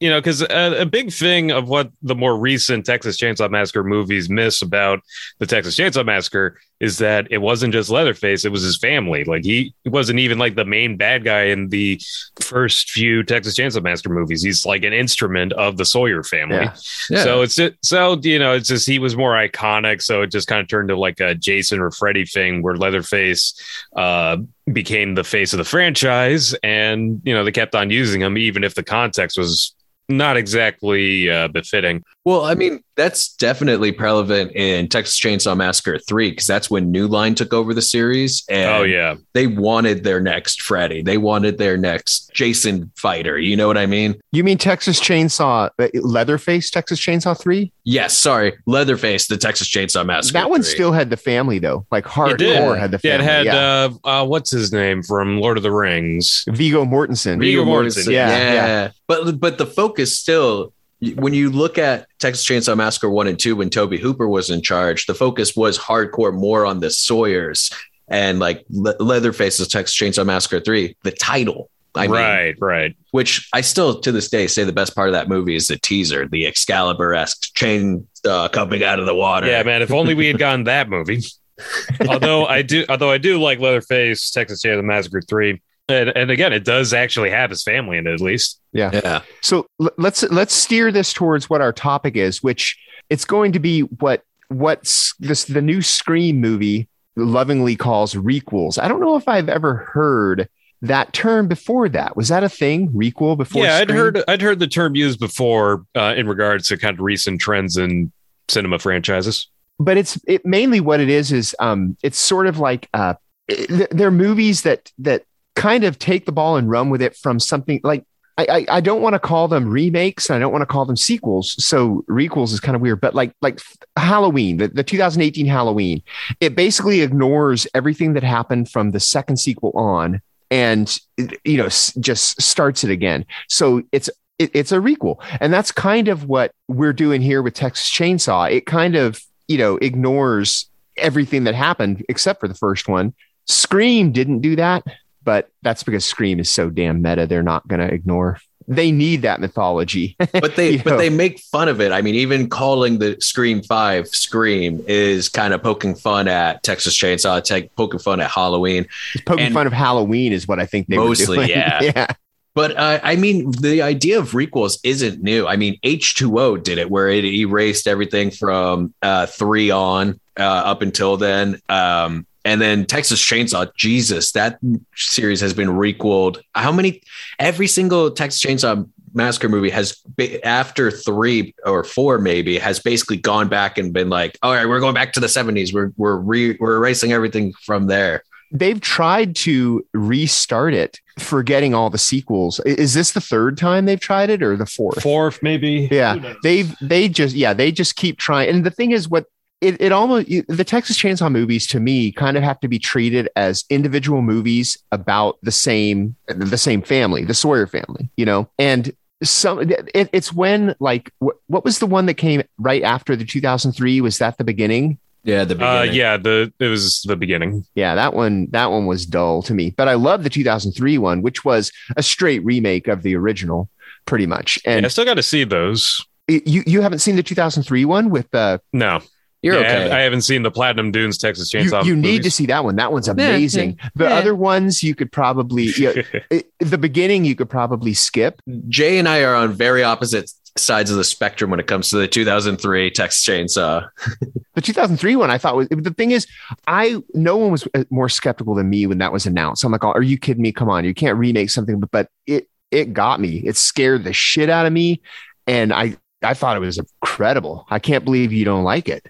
you know, because a, uh, a big thing of what the more recent Texas Chainsaw Massacre movies miss about the Texas Chainsaw Massacre is that it wasn't just Leatherface; it was his family. Like he, wasn't even like the main bad guy in the first few Texas Chainsaw Massacre movies. He's like an instrument of the Sawyer family. Yeah. Yeah. So it's just, so you know it's just he was more iconic. So it just kind of turned to like a Jason or Freddy thing where Leatherface uh, became the face of the franchise, and you know they kept on using him even if the context was not exactly uh, befitting. Well, I mean, that's definitely prevalent in Texas Chainsaw Massacre 3 because that's when New Line took over the series. And oh yeah, they wanted their next Freddy. They wanted their next Jason fighter. You know what I mean? You mean Texas Chainsaw, uh, Leatherface, Texas Chainsaw 3? Yes, sorry. Leatherface, the Texas Chainsaw Massacre. That one 3. still had the family, though. Like It did. hardcore had the yeah. It had yeah. Uh, uh, what's his name from Lord of the Rings? Vigo Mortensen. Viggo Mortensen. Yeah, yeah, yeah. But but the focus still when you look at Texas Chainsaw Massacre 1 and 2 when Tobe Hooper was in charge, the focus was hardcore more on the Sawyers and like Le- Leatherface's Texas Chainsaw Massacre 3, the title. I mean, right, right. which I still to this day say the best part of that movie is the teaser, the Excalibur esque chain uh, coming out of the water. Yeah, man. If only we had gotten that movie. <laughs> although I do, although I do like Leatherface, Texas Chainsaw Massacre three, and, and again, it does actually have his family in it at least. Yeah. Yeah. So l- let's let's steer this towards what our topic is, which it's going to be what what's this the new Scream movie lovingly calls requels. I don't know if I've ever heard that term before that. Was that a thing? Requel before? yeah, I'd heard I'd heard the term used before uh, in regards to kind of recent trends in cinema franchises. but it's it mainly what it is is um it's sort of like uh it- they're movies that that kind of take the ball and run with it from something like I, I, I don't want to call them remakes and I don't want to call them sequels. So requels is kind of weird, but like like Halloween, the, the 2018 Halloween, it basically ignores everything that happened from the second sequel on and you know just starts it again. So it's it, it's a requel, and that's kind of what we're doing here with Texas Chainsaw. It kind of you know ignores everything that happened except for the first one. Scream didn't do that, but that's because Scream is so damn meta. They're not going to ignore. They need that mythology. <laughs> but they but know. they make fun of it. I mean, even calling the Scream Five Scream is kind of poking fun at Texas Chainsaw, take, poking fun at Halloween. Just poking And- fun of Halloween is what I think they Mostly, yeah. <laughs> yeah. But uh, I mean, the idea of requels isn't new. I mean, H2O did it where it erased everything from uh, three on uh, up until then. Um, and then Texas Chainsaw, Jesus, that series has been requelled. How many? Every single Texas Chainsaw Massacre movie has, be, after three or four, maybe, has basically gone back and been like, all right, we're going back to the 70s. We're, we're, re, we're erasing everything from there. They've tried to restart it, forgetting all the sequels. Is this the third time they've tried it or the fourth? Fourth, maybe. Yeah, they've they just yeah they just keep trying. And the thing is, what it it almost the Texas Chainsaw movies to me kind of have to be treated as individual movies about the same the same family, the Sawyer family, you know, and. Some it, it's when like what, what was the one that came right after the 2003 was that the beginning Yeah, the Uh, yeah, the it was the beginning. yeah that one that one was dull to me but i love the 2003 one which was a straight remake of the original pretty much and I still got to see those. it- you you haven't seen the 2003 one with uh No, You're Yeah, I okay. haven't- I haven't seen the Platinum Dunes Texas you, Chainsaw. you need to see that one. That one's amazing. The yeah. other ones you could probably yeah, <laughs> it- the beginning you could probably skip. Jay and I are on very opposite sides of the spectrum when it comes to the 2003 Texas Chainsaw. <laughs> the 2003 one i thought was the thing is i no one was uh, more skeptical than me when that was announced. I'm like oh, are you kidding me? Come on. You can't remake something but, but it it got me. It scared the shit out of me and i i thought it was incredible. I can't believe you don't like it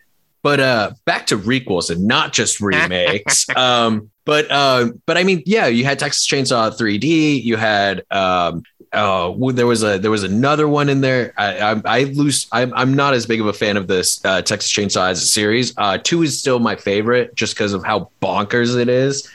But uh, back to requels and not just <laughs> remakes. um, but uh, but I mean, yeah, you had Texas Chainsaw 3D. You had um, w- there was a there was another one in there. I I, I lose. I'm, I'm not as big of a fan of this uh, Texas Chainsaw as a series. Uh, two is still my favorite just because of how bonkers it is.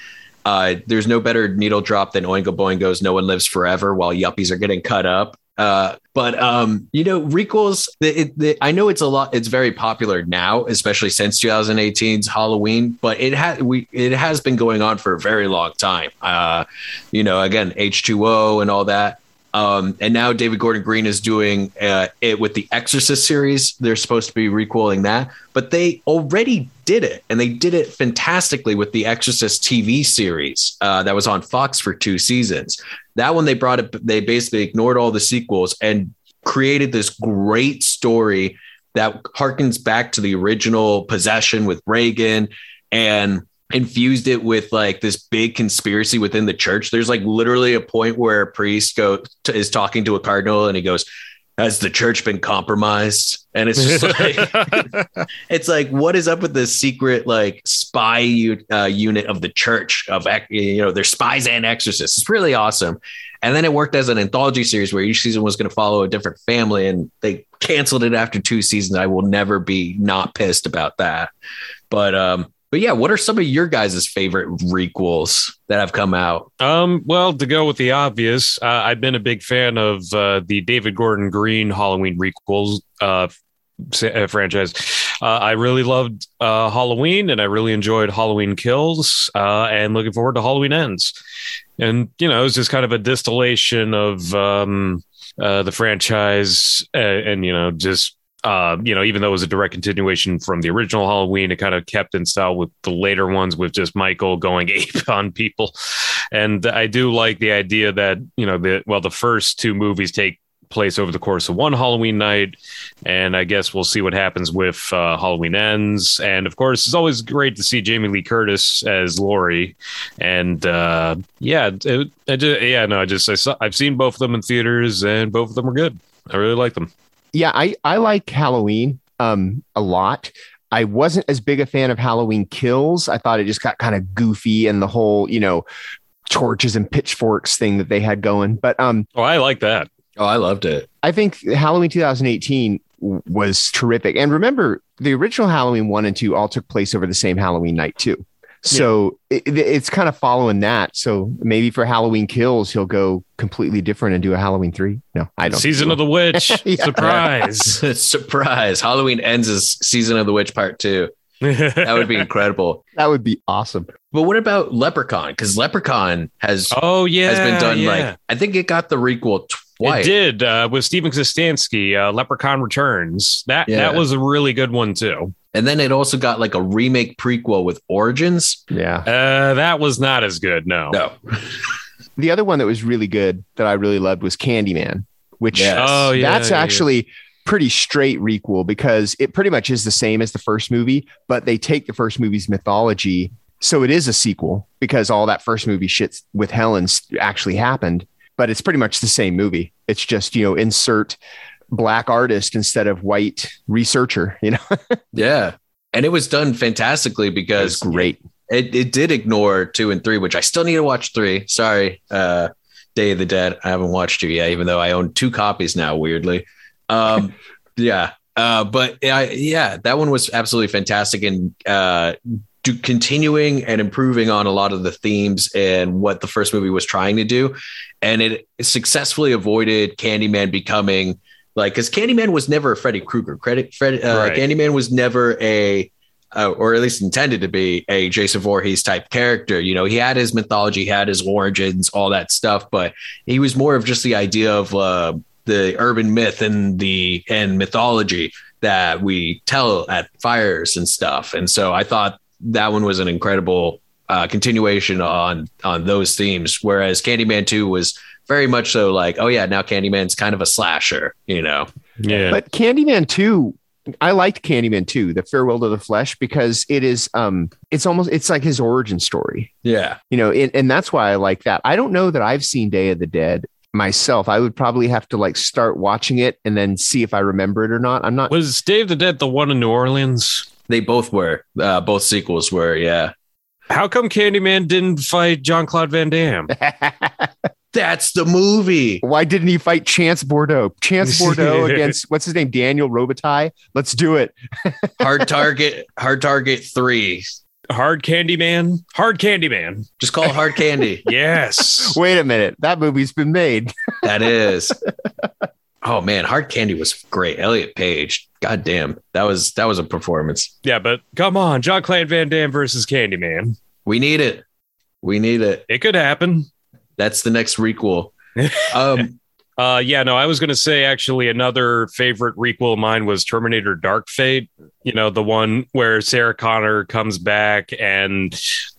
Uh, there's no better needle drop than Oingo Boingo's "No One Lives Forever" while yuppies are getting cut up. Uh, but um, you know, requels. The, it, the, I know it's a lot. It's very popular now, especially since 2018's Halloween. But it had we it has been going on for a very long time. Uh, you know, again, H2O and all that. Um, and now David Gordon Green is doing uh, it with the Exorcist series. They're supposed to be requeling that, but they already did it, and they did it fantastically with the Exorcist TV series uh, that was on Fox for two seasons. That one they brought it. They basically ignored all the sequels and created this great story that harkens back to the original possession with Regan and infused it with like this big conspiracy within the church. There's like literally a point where a priest go to, is talking to a cardinal and he goes, "Has the church been compromised?" And it's just like <laughs> it's like what is up with this secret like spy uh, unit of the church of you know they're spies and exorcists. It's really awesome. And then it worked as an anthology series where each season was going to follow a different family, and they canceled it after two seasons. I will never be not pissed about that. But um, but yeah, what are some of your guys' favorite requels that have come out? Um, well, to go with the obvious, uh, I've been a big fan of uh, the David Gordon Green Halloween requels uh, uh, franchise. Uh, I really loved uh, Halloween, and I really enjoyed Halloween Kills, and looking forward to Halloween Ends. And you know, it's just kind of a distillation of um, the franchise, uh, and you know, just uh, you know, even though it was a direct continuation from the original Halloween, it kind of kept in style with the later ones with just Michael going <laughs> ape on people. And I do like the idea that, you know, the well, the first two movies take place over the course of one Halloween night, and I guess we'll see what happens with uh, Halloween ends. And of course, it's always great to see Jamie Lee Curtis as Laurie. And uh, yeah, it, I just, yeah, no, I just I saw, I've seen both of them in theaters, and both of them are good. I really like them. Yeah, I I like Halloween um a lot. I wasn't as big a fan of Halloween Kills. I thought it just got kind of goofy and the whole, you know, torches and pitchforks thing that they had going. But um, oh, I like that. Oh, I loved it. I think Halloween 2018 was terrific. And remember, the original Halloween one and two all took place over the same Halloween night too. So yeah. it, it's kind of following that. So maybe for Halloween Kills, he'll go completely different and do a Halloween three. No, I don't. Season of the Witch. <laughs> Surprise. <laughs> Surprise. Halloween ends as Season of the Witch part two. <laughs> that would be incredible. That would be awesome. But what about Leprechaun? Because Leprechaun has oh yeah has been done yeah. like I think it got the requel twice. It did uh, with Steven Kostanski, uh, Leprechaun Returns. That yeah. that was a really good one too. And then it also got like a remake prequel with Origins. Yeah, uh, that was not as good. No, no. <laughs> the other one that was really good that I really loved was Candyman, which yes. oh, yeah, that's yeah, actually pretty straight requel because it pretty much is the same as the first movie, but they take the first movie's mythology. So it is a sequel because all that first movie shit with Helen's actually happened, but it's pretty much the same movie. It's just, you know, insert black artist instead of white researcher, you know? <laughs> yeah. And it was done fantastically because great. It, it did ignore two and three, which I still need to watch three. Sorry. Uh, Day of the Dead. I haven't watched two yet, even though I own two copies now, weirdly. Um, <laughs> yeah. Uh, but yeah, yeah, that one was absolutely fantastic and uh, do, continuing and improving on a lot of the themes and what the first movie was trying to do, and it successfully avoided Candyman becoming like because Candyman was never a Freddy Krueger. Credit Fred uh, right. Candyman was never a uh, or at least intended to be a Jason Voorhees type character. You know, he had his mythology, he had his origins, all that stuff, but he was more of just the idea of uh, the urban myth and the and mythology that we tell at fires and stuff. And so I thought that one was an incredible uh, continuation on on those themes. Whereas Candyman Two was very much so like, oh yeah, now Candyman's kind of a slasher, you know. Yeah. But Candyman Two, I liked Candyman Two, The Farewell to the Flesh, because it is um it's almost it's like his origin story. Yeah. You know, and, and that's why I like that. I don't know that I've seen Day of the Dead myself. I would probably have to like start watching it and then see if I remember it or not. I'm not. Was Day of the Dead the one in New Orleans? They both were. Uh, both sequels were. Yeah. How come Candyman didn't fight Jean-Claude Van Damme? <laughs> That's the movie. Why didn't he fight Chance Boudreaux? Chance Boudreaux <laughs> against what's his name? Daniel Robitaille. Let's do it. <laughs> hard target. Hard target three. Hard Candy Man? Hard Candy Man. Just call it Hard Candy. <laughs> yes. Wait a minute. That movie's been made. that is. Oh man, Hard Candy was great. Elliot Page. God damn. That was that was a performance. Yeah, but come on, Jean-Claude Van Damme versus Candyman. We need it. We need it. It could happen. That's the next requel. <laughs> Um uh, yeah, no, I was going to say actually another favorite requel of mine was Terminator Dark Fate. You know, the one where Sarah Connor comes back and,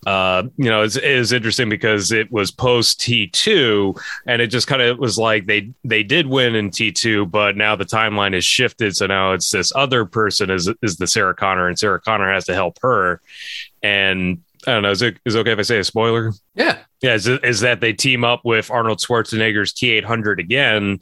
uh, you know, it's, it's interesting because it was post T2 and it just kind of was like they, they did win in T2, but now the timeline has shifted. So now it's this other person is, is the Sarah Connor and Sarah Connor has to help her. And I don't know. Is it is it okay if I say a spoiler? Yeah. Yeah. Is, is that they team up with Arnold Schwarzenegger's T eight hundred again?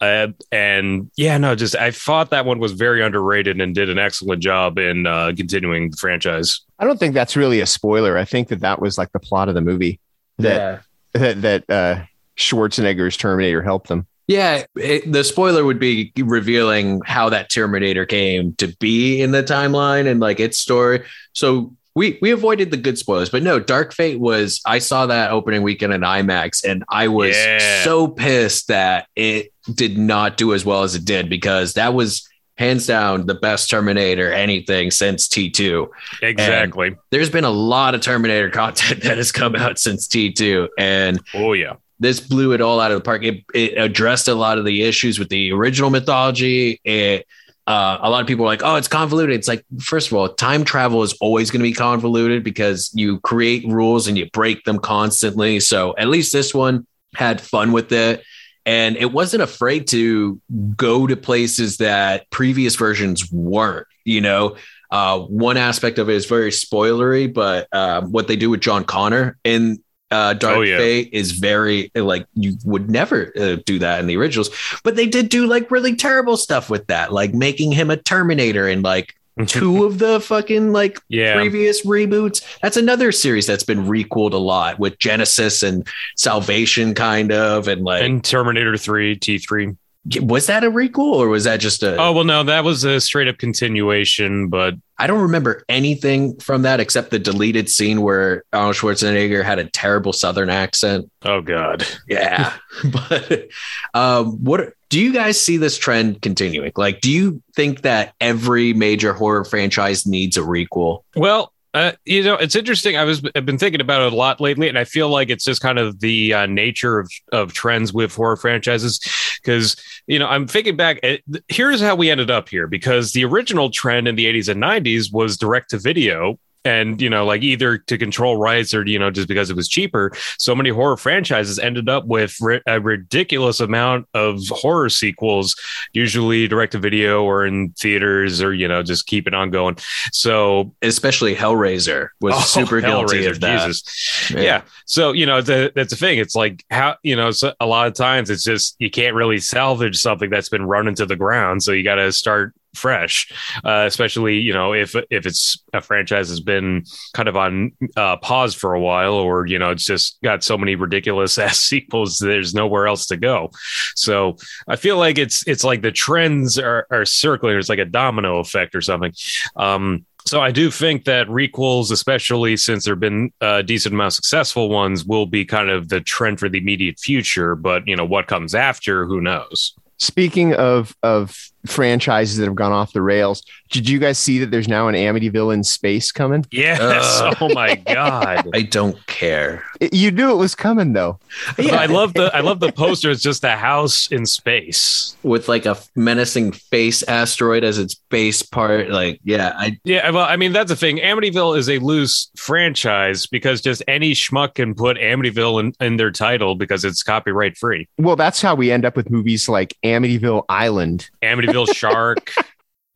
Uh, and yeah, no, just I thought that one was very underrated and did an excellent job in uh, continuing the franchise. I don't think that's really a spoiler. I think that that was like the plot of the movie that yeah. that that uh, Schwarzenegger's Terminator helped them. Yeah, it, the spoiler would be revealing how that Terminator came to be in the timeline and like its story. So we we avoided the good spoilers, but no, Dark Fate was. I saw that opening weekend in IMAX, and I was yeah. so pissed that it did not do as well as it did because that was hands down the best Terminator anything since T2. Exactly. And there's been a lot of Terminator content <laughs> that has come out since T2, and oh yeah, this blew it all out of the park. It, it addressed a lot of the issues with the original mythology. It uh, a lot of people are like, oh, it's convoluted. It's like, first of all, time travel is always going to be convoluted because you create rules and you break them constantly. So at least this one had fun with it. and it wasn't afraid to go to places that previous versions weren't. You know, uh, one aspect of it is very spoilery, but uh, what they do with John Connor in uh, Dark Oh, yeah. Fate is very like you would never uh, do that in the originals, but they did do like really terrible stuff with that, like making him a Terminator in like <laughs> two of the fucking like Yeah. previous reboots. That's another series that's been requeled a lot with Genisys and Salvation, kind of, and like And Terminator 3, T3. was that a requel or was that just a? Oh, well, no, that was a straight up continuation, but I don't remember anything from that except the deleted scene where Arnold Schwarzenegger had a terrible Southern accent. oh, God. Yeah, <laughs> <laughs> but um, what do you guys see this trend continuing? Like, do you think that every major horror franchise needs a requel? Well, uh, you know, it's interesting. I was I've been thinking about it a lot lately, and I feel like it's just kind of the uh, nature of of trends with horror franchises. Because you know, I'm thinking back. At, here's how we ended up here. Because the original trend in the 80s and 90s was direct to video. And you know, like either to control rights or you know, just because it was cheaper, so many horror franchises ended up with ri- a ridiculous amount of horror sequels, usually direct to video or in theaters, or you know, just keep it on going. So Especially Hellraiser was <laughs> Oh, super guilty Hellraiser, of that. Jesus. Yeah. So, you know, the, that's the thing. It's like how, you know, so a lot of times it's just, you can't really salvage something that's been run into the ground. So you got to start fresh, uh, especially, you know, if, if it's a franchise has been kind of on uh, pause for a while, or, you know, it's just got so many ridiculous <laughs> ass sequels, there's nowhere else to go. So I feel like it's, it's like the trends are, are circling. It's like a domino effect or something. Um, so I do think that requels, especially since there've been a decent amount of successful ones, will be kind of the trend for the immediate future. But you know what comes after, who knows? Speaking of of franchises that have gone off the rails, did you guys see that there's now an Amityville in space coming? Yes. Uh. oh my god. <laughs> I don't care. It- you knew it was coming though. Yeah. I love the I love the poster. It's just a house in space. With like a menacing face asteroid as its base part. Like, yeah, I Yeah, well, I mean that's the thing. Amityville is a loose franchise because just any schmuck can put Amityville in, in their title because it's copyright free. Well, that's how we end up with movies like Amityville Island. Amityville Shark,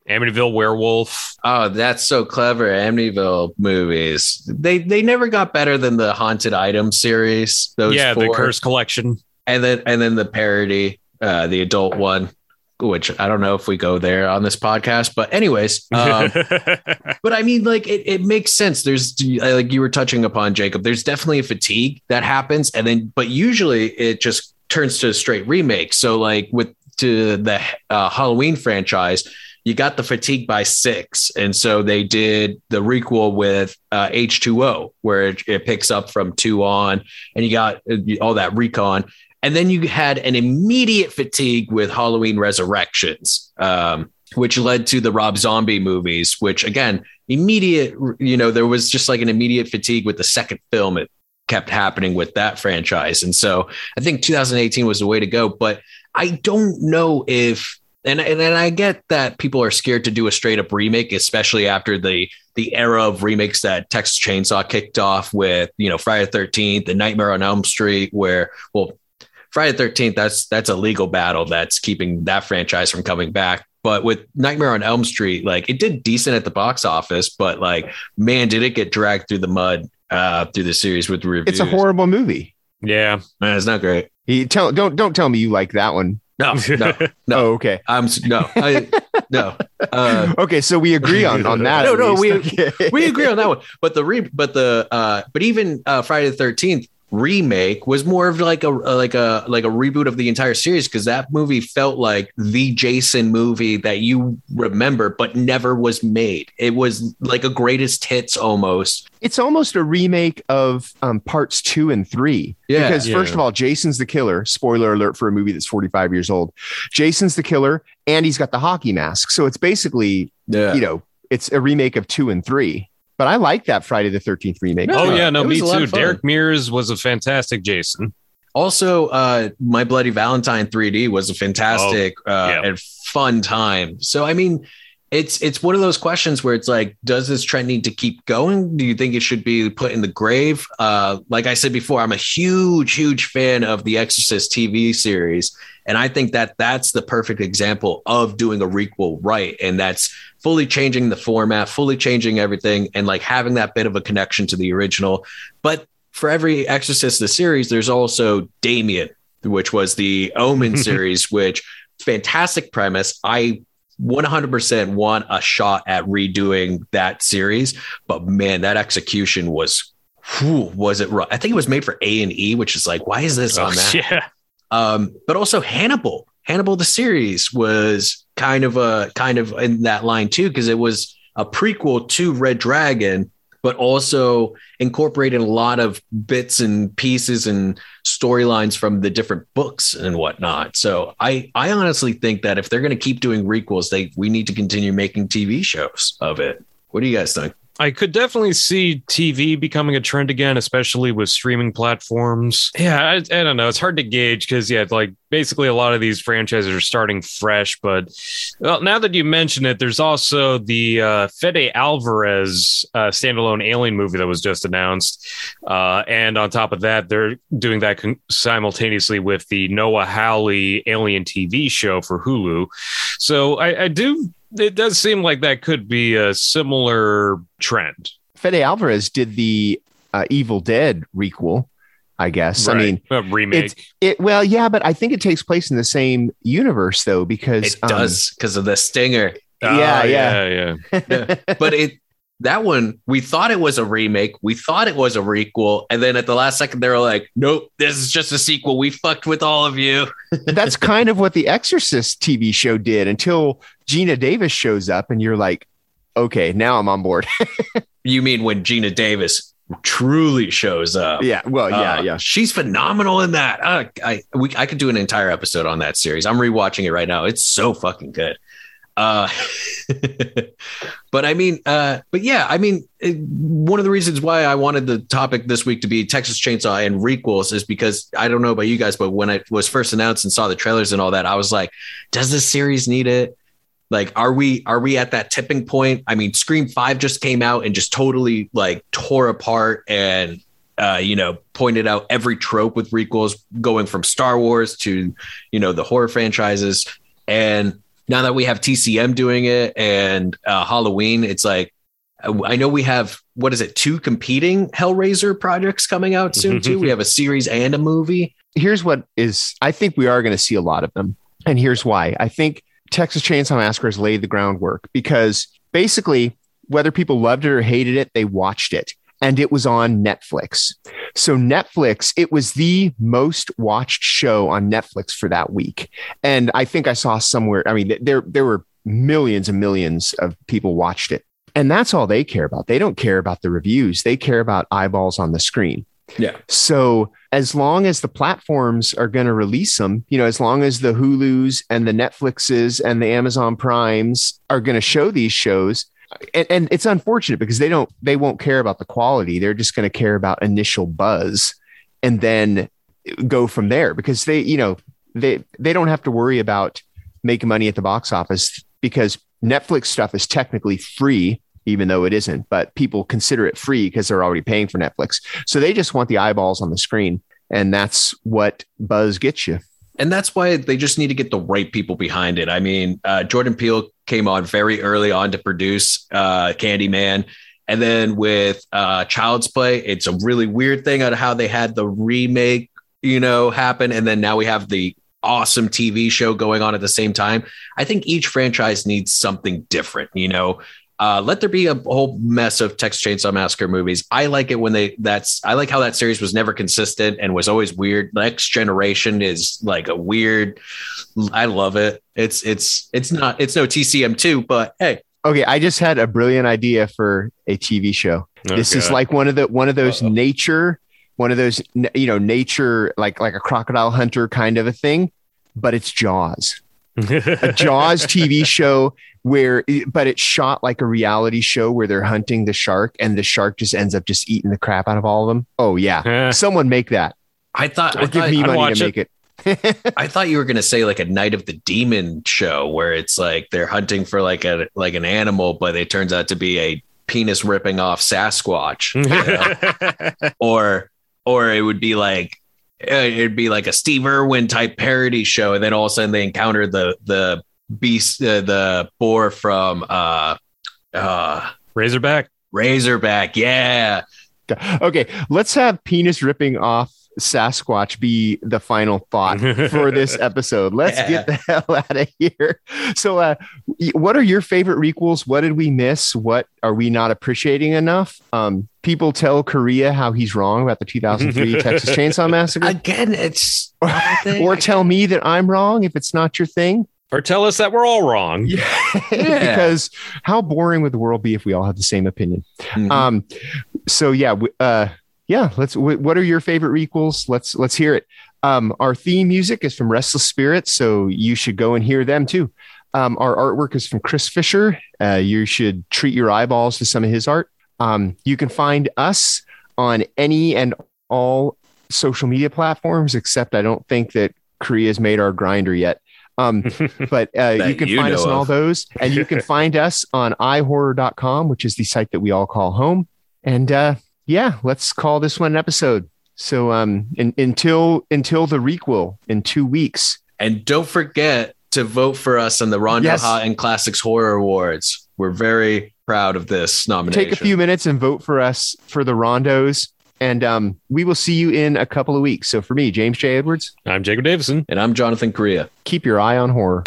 Amityville Werewolf. Oh, that's so clever. Amityville movies. They they never got better than the haunted item series. Those yeah, the. Curse Collection. and then and then the parody, uh, the adult one, which I don't know if we go there on this podcast, but anyways, um, <laughs> but I mean, like it, it makes sense. There's like you were touching upon Jacob. There's definitely a fatigue that happens, and then but usually it just turns to a straight remake. So like with to the uh, Halloween franchise, you got the fatigue by six, and so they did the requel with uh, H2O, where it, it picks up from two on, and you got uh, all that retcon. And then you had an immediate fatigue with Halloween Resurrections, um, which led to the Rob Zombie movies, which again, immediate, you know, there was just like an immediate fatigue with the second film. It kept happening with that franchise. And so I think 2018 was the way to go. But I don't know if, and, and, and I get that people are scared to do a straight up remake, especially after the the era of remakes that Texas Chainsaw kicked off with, you know, Friday the 13th, the Nightmare on Elm Street, where, well, Friday the 13th, that's that's a legal battle that's keeping that franchise from coming back. But with Nightmare on Elm Street, like it did decent at the box office, but like, man, did it get dragged through the mud uh through the series with reviews. It's a horrible movie. yeah. Man, it's not great. You tell don't don't tell me you like that one. No, no, <laughs> no. Oh, okay. I'm no, I, no. Uh, <laughs> Okay, so we agree on on that. No, no, we- <laughs> Okay. we agree on that one. But the re, but the uh, but even uh, Friday the Thirteenth remake was more of like a like a like a reboot of the entire series because that movie felt like the Jason movie that you remember but never was made. It was like a greatest hits almost. it's almost a remake of um, parts two and three. Yeah. Because first of all, Jason's the killer. Spoiler alert for a movie that's 45 years old. Jason's the killer, and he's got the hockey mask. So it's basically, Yeah. you know, it's a remake of two and three. But I like that Friday the 13th remake. Oh yeah, no, it me was a lot too. Derek Mears was a fantastic Jason. Also, uh, My Bloody Valentine 3D was a fantastic uh, yeah. and fun time. So, I mean, it's it's one of those questions where it's like, does this trend need to keep going? Do you think it should be put in the grave? Uh, like I said before, I'm a huge, huge fan of the Exorcist TV series, and I think that that's the perfect example of doing a requel right, and that's fully changing the format, fully changing everything, and like having that bit of a connection to the original. But for every Exorcist the series, there's also Damien, which was the Omen <laughs> series, which fantastic premise. I 100% want a shot at redoing that series, but man, that execution was whew, was it right? I think it was made for A and E, which is like, why is this Oh, on that? yeah. Um, but also Hannibal. Hannibal the series was kind of a kind of in that line too, because it was a prequel to Red Dragon, but also incorporated a lot of bits and pieces and storylines from the different books and whatnot. So I I honestly think that if they're going to keep doing requels, they we need to continue making TV shows of it. What do you guys think? I could definitely see TV becoming a trend again, especially with streaming platforms. Yeah, I, I don't know. It's hard to gauge because, yeah, like basically a lot of these franchises are starting fresh. But well, now that you mention it, there's also the uh, Fede Alvarez uh, standalone Alien movie that was just announced. Uh, and on top of that, they're doing that con- simultaneously with the Noah Hawley Alien TV show for Hulu. So I, I do. It does seem like that could be a similar trend. Fede Alvarez did the uh, Evil Dead requel, I guess. I mean, a remake. it well, yeah, but I think it takes place in the same universe though, because It um, does because of the stinger. yeah, Oh, yeah. yeah, yeah. but it that one we thought it was a remake we thought it was a requel and then at the last second they were like nope this is just a sequel we fucked with all of you. <laughs> That's kind of what the Exorcist TV show did until Geena Davis shows up, and you're like, okay, now I'm on board. <laughs> you mean when geena davis truly shows up? Yeah, well, yeah, Uh, yeah. she's phenomenal in that. Uh, i we, i could do an entire episode on that series. I'm rewatching it right now. It's so fucking good uh <laughs> but i mean uh but yeah i mean it, one of the reasons why i wanted the topic this week to be texas chainsaw and requels is because i don't know about you guys but when it was first announced and saw the trailers and all that i was like does this series need it like are we are we at that tipping point i mean scream 5 just came out and just totally like tore apart and uh, you know, pointed out every trope with requels going from Star Wars to, you know, the horror franchises. And now that we have TCM doing it and uh, Halloween, it's like, I know we have, what is it, two competing Hellraiser projects coming out soon, too. we have a series and a movie. Here's what is. I think we are going to see a lot of them, and here's why. I think Texas Chainsaw Massacre has laid the groundwork because basically, whether people loved it or hated it, they watched it. And it was on Netflix. So, Netflix, it was the most watched show on Netflix for that week. And I think I saw somewhere, I mean, there, there were millions and millions of people watched it. And that's all they care about. They don't care about the reviews, they care about eyeballs on the screen. Yeah. So as long as the platforms are going to release them, you know, as long as the Hulus and the Netflixes and the Amazon Primes are going to show these shows, and, and it's unfortunate because they don't, they won't care about the quality. They're just going to care about initial buzz, and then go from there because they, you know, they they don't have to worry about making money at the box office because Netflix stuff is technically free even though it isn't, but people consider it free because they're already paying for Netflix. So they just want the eyeballs on the screen. And that's what buzz gets you. And that's why they just need to get the right people behind it. I mean, uh, Jordan Peele came on very early on to produce uh, Candyman. And then with uh, Child's Play, it's a really weird thing on how they had the remake, you know, happen. And then now we have the awesome TV show going on at the same time. I think each franchise needs something different, you know. Uh, let there be a whole mess of Texas Chainsaw Massacre movies. I like it when they that's I like how that series was never consistent and was always weird. Next Generation is like a weird. I love it. It's it's it's not it's no TCM two, but hey, Okay, I just had a brilliant idea for a TV show. this is like one of the one of those Uh-oh. nature, one of those you know nature like like a crocodile hunter kind of a thing, but it's Jaws. <laughs> a Jaws TV show where, but it's shot like a reality show where they're hunting the shark and the shark just ends up just eating the crap out of all of them. Oh yeah, someone make that I thought I give thought, me I'd money to it. make it. <laughs> I thought you were gonna say like a Night of the Demon show where it's like they're hunting for like a like an animal, but it turns out to be a penis ripping off Sasquatch, you know? <laughs> or or it would be like uh, it'd be like a Steve Irwin type parody show, and then all of a sudden they encounter the the beast, uh, the boar from uh uh Razorback. Razorback, yeah. okay, let's have penis ripping off Sasquatch be the final thought for this <laughs> episode. Let's Yeah. get the hell out of here. So, uh, what are your favorite requels? What did we miss? What are we not appreciating enough? Um, people tell Correia how he's wrong about the 2003 <laughs> Texas Chainsaw Massacre, Again, it's not a thing. <laughs> or tell me that I'm wrong if it's not your thing. Or tell us that we're all wrong. <laughs> because how boring would the world be if we all had the same opinion? Mhm. Um, so yeah, w- uh, yeah. Let's. W- what are your favorite requels? Let's let's hear it. Um, our theme music is from Restless Spirits, so you should go and hear them too. Um, our artwork is from Chris Fisher. Uh, you should treat your eyeballs to some of his art. Um, you can find us on any and all social media platforms, except I don't think that Correia's made our Grindr yet. Um, <laughs> but uh, you can you find us know on all those and you can <laughs> find us on ihorror.com which is the site that we all call home and uh yeah let's call this one an episode so um in, until until the requel in two weeks And don't forget to vote for us on the Rondo Yes. Hatton Classics Horror Awards. We're very proud of this nomination. take a few minutes and vote for us for the rondos and um we will see you in a couple of weeks so for me james j edwards I'm Jacob Davison. And I'm Jonathan Correia. keep your eye on horror